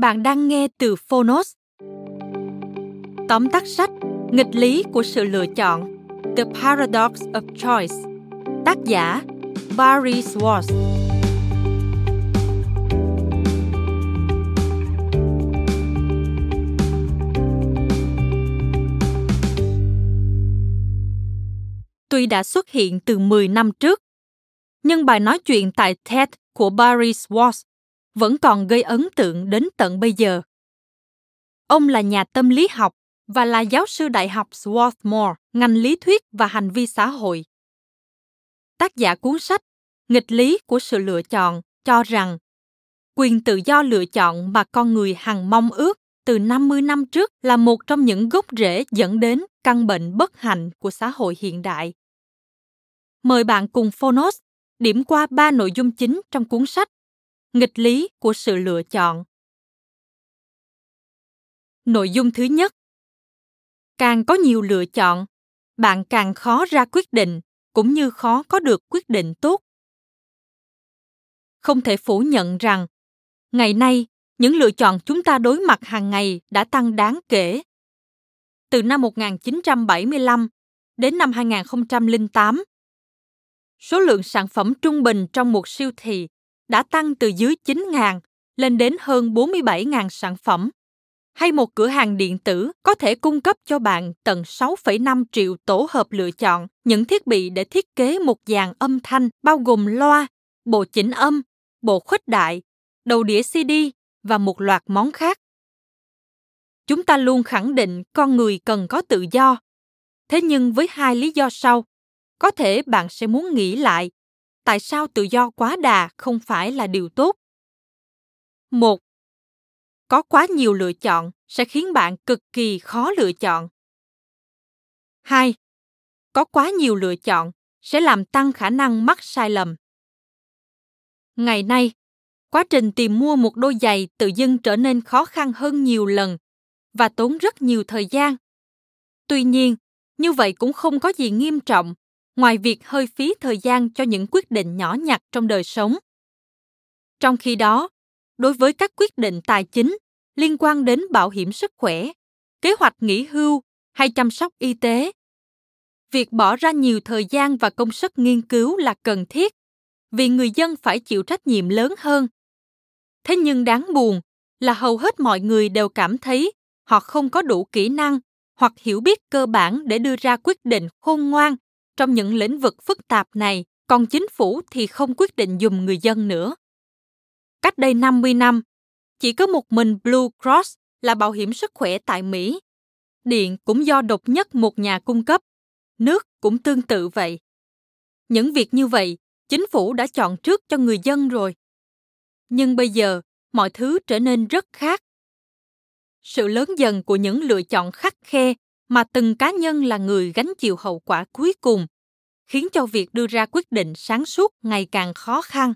Bạn đang nghe từ Phonos. Tóm tắt sách Nghịch lý của sự lựa chọn The Paradox of Choice Tác giả Barry Swartz Tuy đã xuất hiện từ 10 năm trước, nhưng bài nói chuyện tại TED của Barry Swartz vẫn còn gây ấn tượng đến tận bây giờ. Ông là nhà tâm lý học và là giáo sư đại học Swarthmore, ngành lý thuyết và hành vi xã hội. Tác giả cuốn sách Nghịch lý của sự lựa chọn cho rằng quyền tự do lựa chọn mà con người hằng mong ước từ 50 năm trước là một trong những gốc rễ dẫn đến căn bệnh bất hạnh của xã hội hiện đại. Mời bạn cùng Phonos điểm qua ba nội dung chính trong cuốn sách nghịch lý của sự lựa chọn. Nội dung thứ nhất. Càng có nhiều lựa chọn bạn càng khó ra quyết định cũng như khó có được quyết định tốt. Không thể phủ nhận rằng ngày nay những lựa chọn chúng ta đối mặt hàng ngày đã tăng đáng kể. Từ năm 1975 đến năm 2008, số lượng sản phẩm trung bình trong một siêu thị đã tăng từ dưới 9.000 lên đến hơn 47.000 sản phẩm. Hay một cửa hàng điện tử có thể cung cấp cho bạn tận 6,5 triệu tổ hợp lựa chọn những thiết bị để thiết kế một dàn âm thanh bao gồm loa, bộ chỉnh âm, bộ khuếch đại, đầu đĩa CD và một loạt món khác. Chúng ta luôn khẳng định con người cần có tự do. Thế nhưng với hai lý do sau, có thể bạn sẽ muốn nghĩ lại tại sao tự do quá đà không phải là điều tốt. Một, có quá nhiều lựa chọn sẽ khiến bạn cực kỳ khó lựa chọn. Hai, có quá nhiều lựa chọn sẽ làm tăng khả năng mắc sai lầm. Ngày nay, quá trình tìm mua một đôi giày tự dưng trở nên khó khăn hơn nhiều lần và tốn rất nhiều thời gian. Tuy nhiên, như vậy cũng không có gì nghiêm trọng ngoài việc hơi phí thời gian cho những quyết định nhỏ nhặt trong đời sống. Trong khi đó, đối với các quyết định tài chính liên quan đến bảo hiểm sức khỏe, kế hoạch nghỉ hưu hay chăm sóc y tế, việc bỏ ra nhiều thời gian và công sức nghiên cứu là cần thiết vì người dân phải chịu trách nhiệm lớn hơn. Thế nhưng đáng buồn là hầu hết mọi người đều cảm thấy họ không có đủ kỹ năng hoặc hiểu biết cơ bản để đưa ra quyết định khôn ngoan trong những lĩnh vực phức tạp này, còn chính phủ thì không quyết định dùng người dân nữa. Cách đây 50 năm, chỉ có một mình Blue Cross là bảo hiểm sức khỏe tại Mỹ. Điện cũng do độc nhất một nhà cung cấp, nước cũng tương tự vậy. Những việc như vậy, chính phủ đã chọn trước cho người dân rồi. Nhưng bây giờ, mọi thứ trở nên rất khác. Sự lớn dần của những lựa chọn khắc khe mà từng cá nhân là người gánh chịu hậu quả cuối cùng, khiến cho việc đưa ra quyết định sáng suốt ngày càng khó khăn.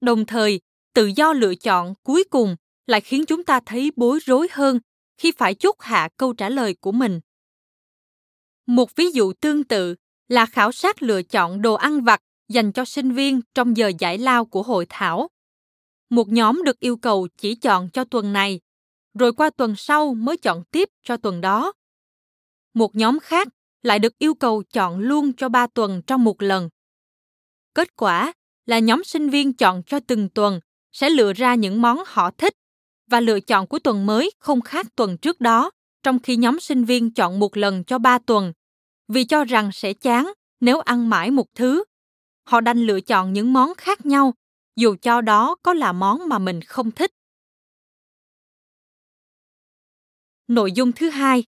Đồng thời, tự do lựa chọn cuối cùng lại khiến chúng ta thấy bối rối hơn khi phải chốt hạ câu trả lời của mình. Một ví dụ tương tự là khảo sát lựa chọn đồ ăn vặt dành cho sinh viên trong giờ giải lao của hội thảo. Một nhóm được yêu cầu chỉ chọn cho tuần này, rồi qua tuần sau mới chọn tiếp cho tuần đó. Một nhóm khác lại được yêu cầu chọn luôn cho ba tuần trong một lần. Kết quả là nhóm sinh viên chọn cho từng tuần sẽ lựa ra những món họ thích và lựa chọn của tuần mới không khác tuần trước đó, trong khi nhóm sinh viên chọn một lần cho ba tuần, vì cho rằng sẽ chán nếu ăn mãi một thứ. Họ đành lựa chọn những món khác nhau, dù cho đó có là món mà mình không thích. Nội dung thứ hai,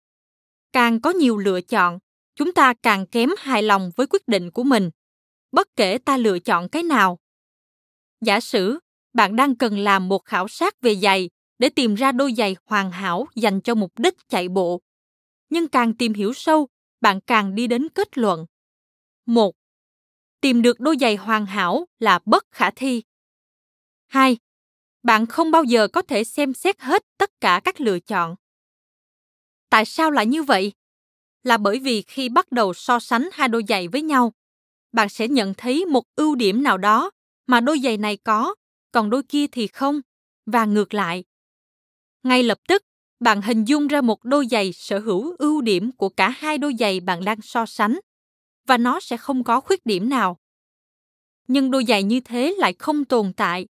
càng có nhiều lựa chọn, chúng ta càng kém hài lòng với quyết định của mình, bất kể ta lựa chọn cái nào. Giả sử bạn đang cần làm một khảo sát về giày để tìm ra đôi giày hoàn hảo dành cho mục đích chạy bộ. Nhưng càng tìm hiểu sâu, bạn càng đi đến kết luận. một Tìm được đôi giày hoàn hảo là bất khả thi. hai Bạn không bao giờ có thể xem xét hết tất cả các lựa chọn. Tại sao lại như vậy? Là bởi vì khi bắt đầu so sánh hai đôi giày với nhau, bạn sẽ nhận thấy một ưu điểm nào đó mà đôi giày này có, còn đôi kia thì không, và ngược lại. Ngay lập tức, bạn hình dung ra một đôi giày sở hữu ưu điểm của cả hai đôi giày bạn đang so sánh và nó sẽ không có khuyết điểm nào. Nhưng đôi giày như thế lại không tồn tại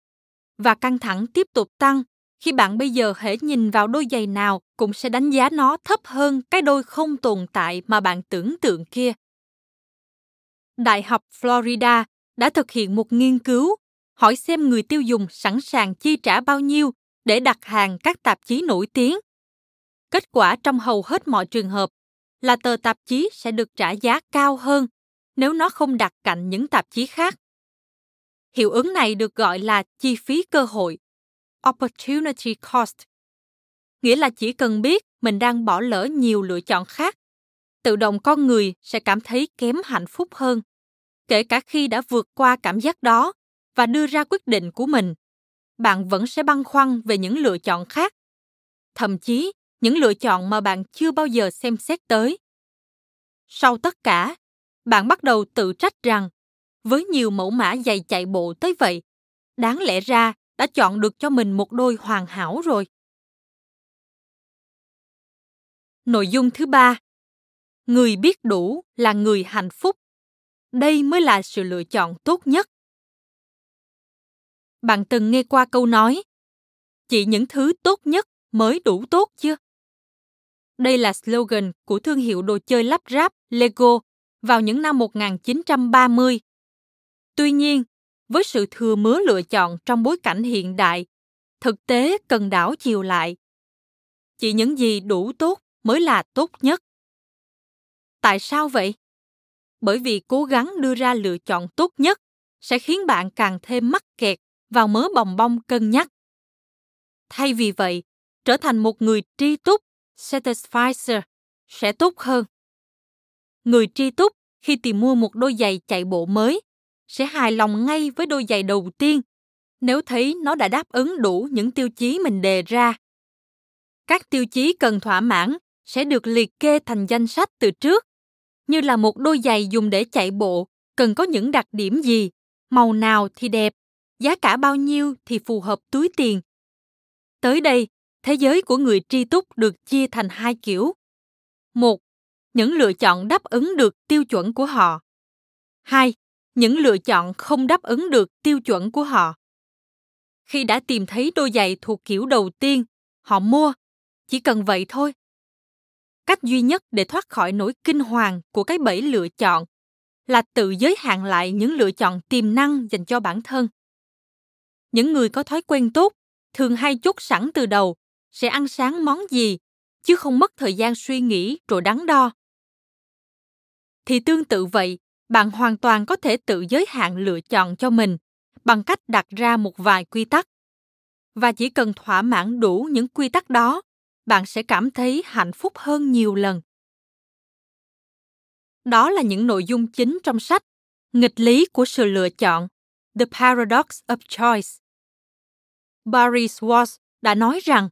và căng thẳng tiếp tục tăng khi bạn bây giờ hễ nhìn vào đôi giày nào cũng sẽ đánh giá nó thấp hơn cái đôi không tồn tại mà bạn tưởng tượng kia. Đại học Florida đã thực hiện một nghiên cứu hỏi xem người tiêu dùng sẵn sàng chi trả bao nhiêu để đặt hàng các tạp chí nổi tiếng. Kết quả trong hầu hết mọi trường hợp là tờ tạp chí sẽ được trả giá cao hơn nếu nó không đặt cạnh những tạp chí khác. Hiệu ứng này được gọi là chi phí cơ hội, opportunity cost. Nghĩa là chỉ cần biết mình đang bỏ lỡ nhiều lựa chọn khác, tự động con người sẽ cảm thấy kém hạnh phúc hơn, kể cả khi đã vượt qua cảm giác đó và đưa ra quyết định của mình bạn vẫn sẽ băn khoăn về những lựa chọn khác thậm chí những lựa chọn mà bạn chưa bao giờ xem xét tới sau tất cả bạn bắt đầu tự trách rằng với nhiều mẫu mã dày chạy bộ tới vậy đáng lẽ ra đã chọn được cho mình một đôi hoàn hảo rồi. Nội dung thứ ba người biết đủ là người hạnh phúc. Đây mới là sự lựa chọn tốt nhất. Bạn từng nghe qua câu nói chỉ những thứ tốt nhất mới đủ tốt chưa đây là slogan của thương hiệu đồ chơi lắp ráp Lego vào những năm 1930. Tuy nhiên, với sự thừa mứa lựa chọn trong bối cảnh hiện đại, thực tế cần đảo chiều lại. Chỉ những gì đủ tốt mới là tốt nhất. Tại sao vậy? Bởi vì cố gắng đưa ra lựa chọn tốt nhất sẽ khiến bạn càng thêm mắc kẹt vào mớ bòng bong cân nhắc. Thay vì vậy, trở thành một người tri túc, satisficer, sẽ tốt hơn. Người tri túc khi tìm mua một đôi giày chạy bộ mới sẽ hài lòng ngay với đôi giày đầu tiên nếu thấy nó đã đáp ứng đủ những tiêu chí mình đề ra. Các tiêu chí cần thỏa mãn sẽ được liệt kê thành danh sách từ trước, như là một đôi giày dùng để chạy bộ cần có những đặc điểm gì, màu nào thì đẹp, giá cả bao nhiêu thì phù hợp túi tiền. Tới đây, thế giới của người tri túc được chia thành hai kiểu. Một, những lựa chọn đáp ứng được tiêu chuẩn của họ. Hai, những lựa chọn không đáp ứng được tiêu chuẩn của họ. Khi đã tìm thấy đôi giày thuộc kiểu đầu tiên, họ mua, chỉ cần vậy thôi. Cách duy nhất để thoát khỏi nỗi kinh hoàng của cái bẫy lựa chọn là tự giới hạn lại những lựa chọn tiềm năng dành cho bản thân những người có thói quen tốt thường hay chốt sẵn từ đầu sẽ ăn sáng món gì chứ không mất thời gian suy nghĩ rồi đắn đo thì tương tự vậy bạn hoàn toàn có thể tự giới hạn lựa chọn cho mình bằng cách đặt ra một vài quy tắc. Và chỉ cần thỏa mãn đủ những quy tắc đó, bạn sẽ cảm thấy hạnh phúc hơn nhiều lần. Đó là những nội dung chính trong sách nghịch lý của sự lựa chọn, The Paradox of Choice. Barry Schwartz đã nói rằng,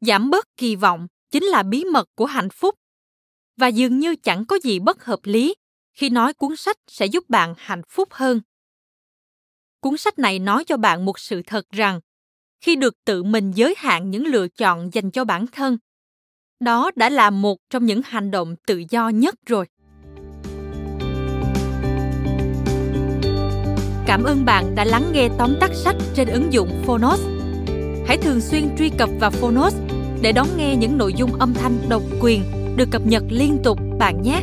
giảm bớt kỳ vọng chính là bí mật của hạnh phúc, và dường như chẳng có gì bất hợp lý khi nói cuốn sách sẽ giúp bạn hạnh phúc hơn. Cuốn sách này nói cho bạn một sự thật rằng, khi được tự mình giới hạn những lựa chọn dành cho bản thân, đó đã là một trong những hành động tự do nhất rồi. Cảm ơn bạn đã lắng nghe tóm tắt sách trên ứng dụng phonos. Hãy thường xuyên truy cập vào phonos để đón nghe những nội dung âm thanh độc quyền được cập nhật liên tục bạn nhé.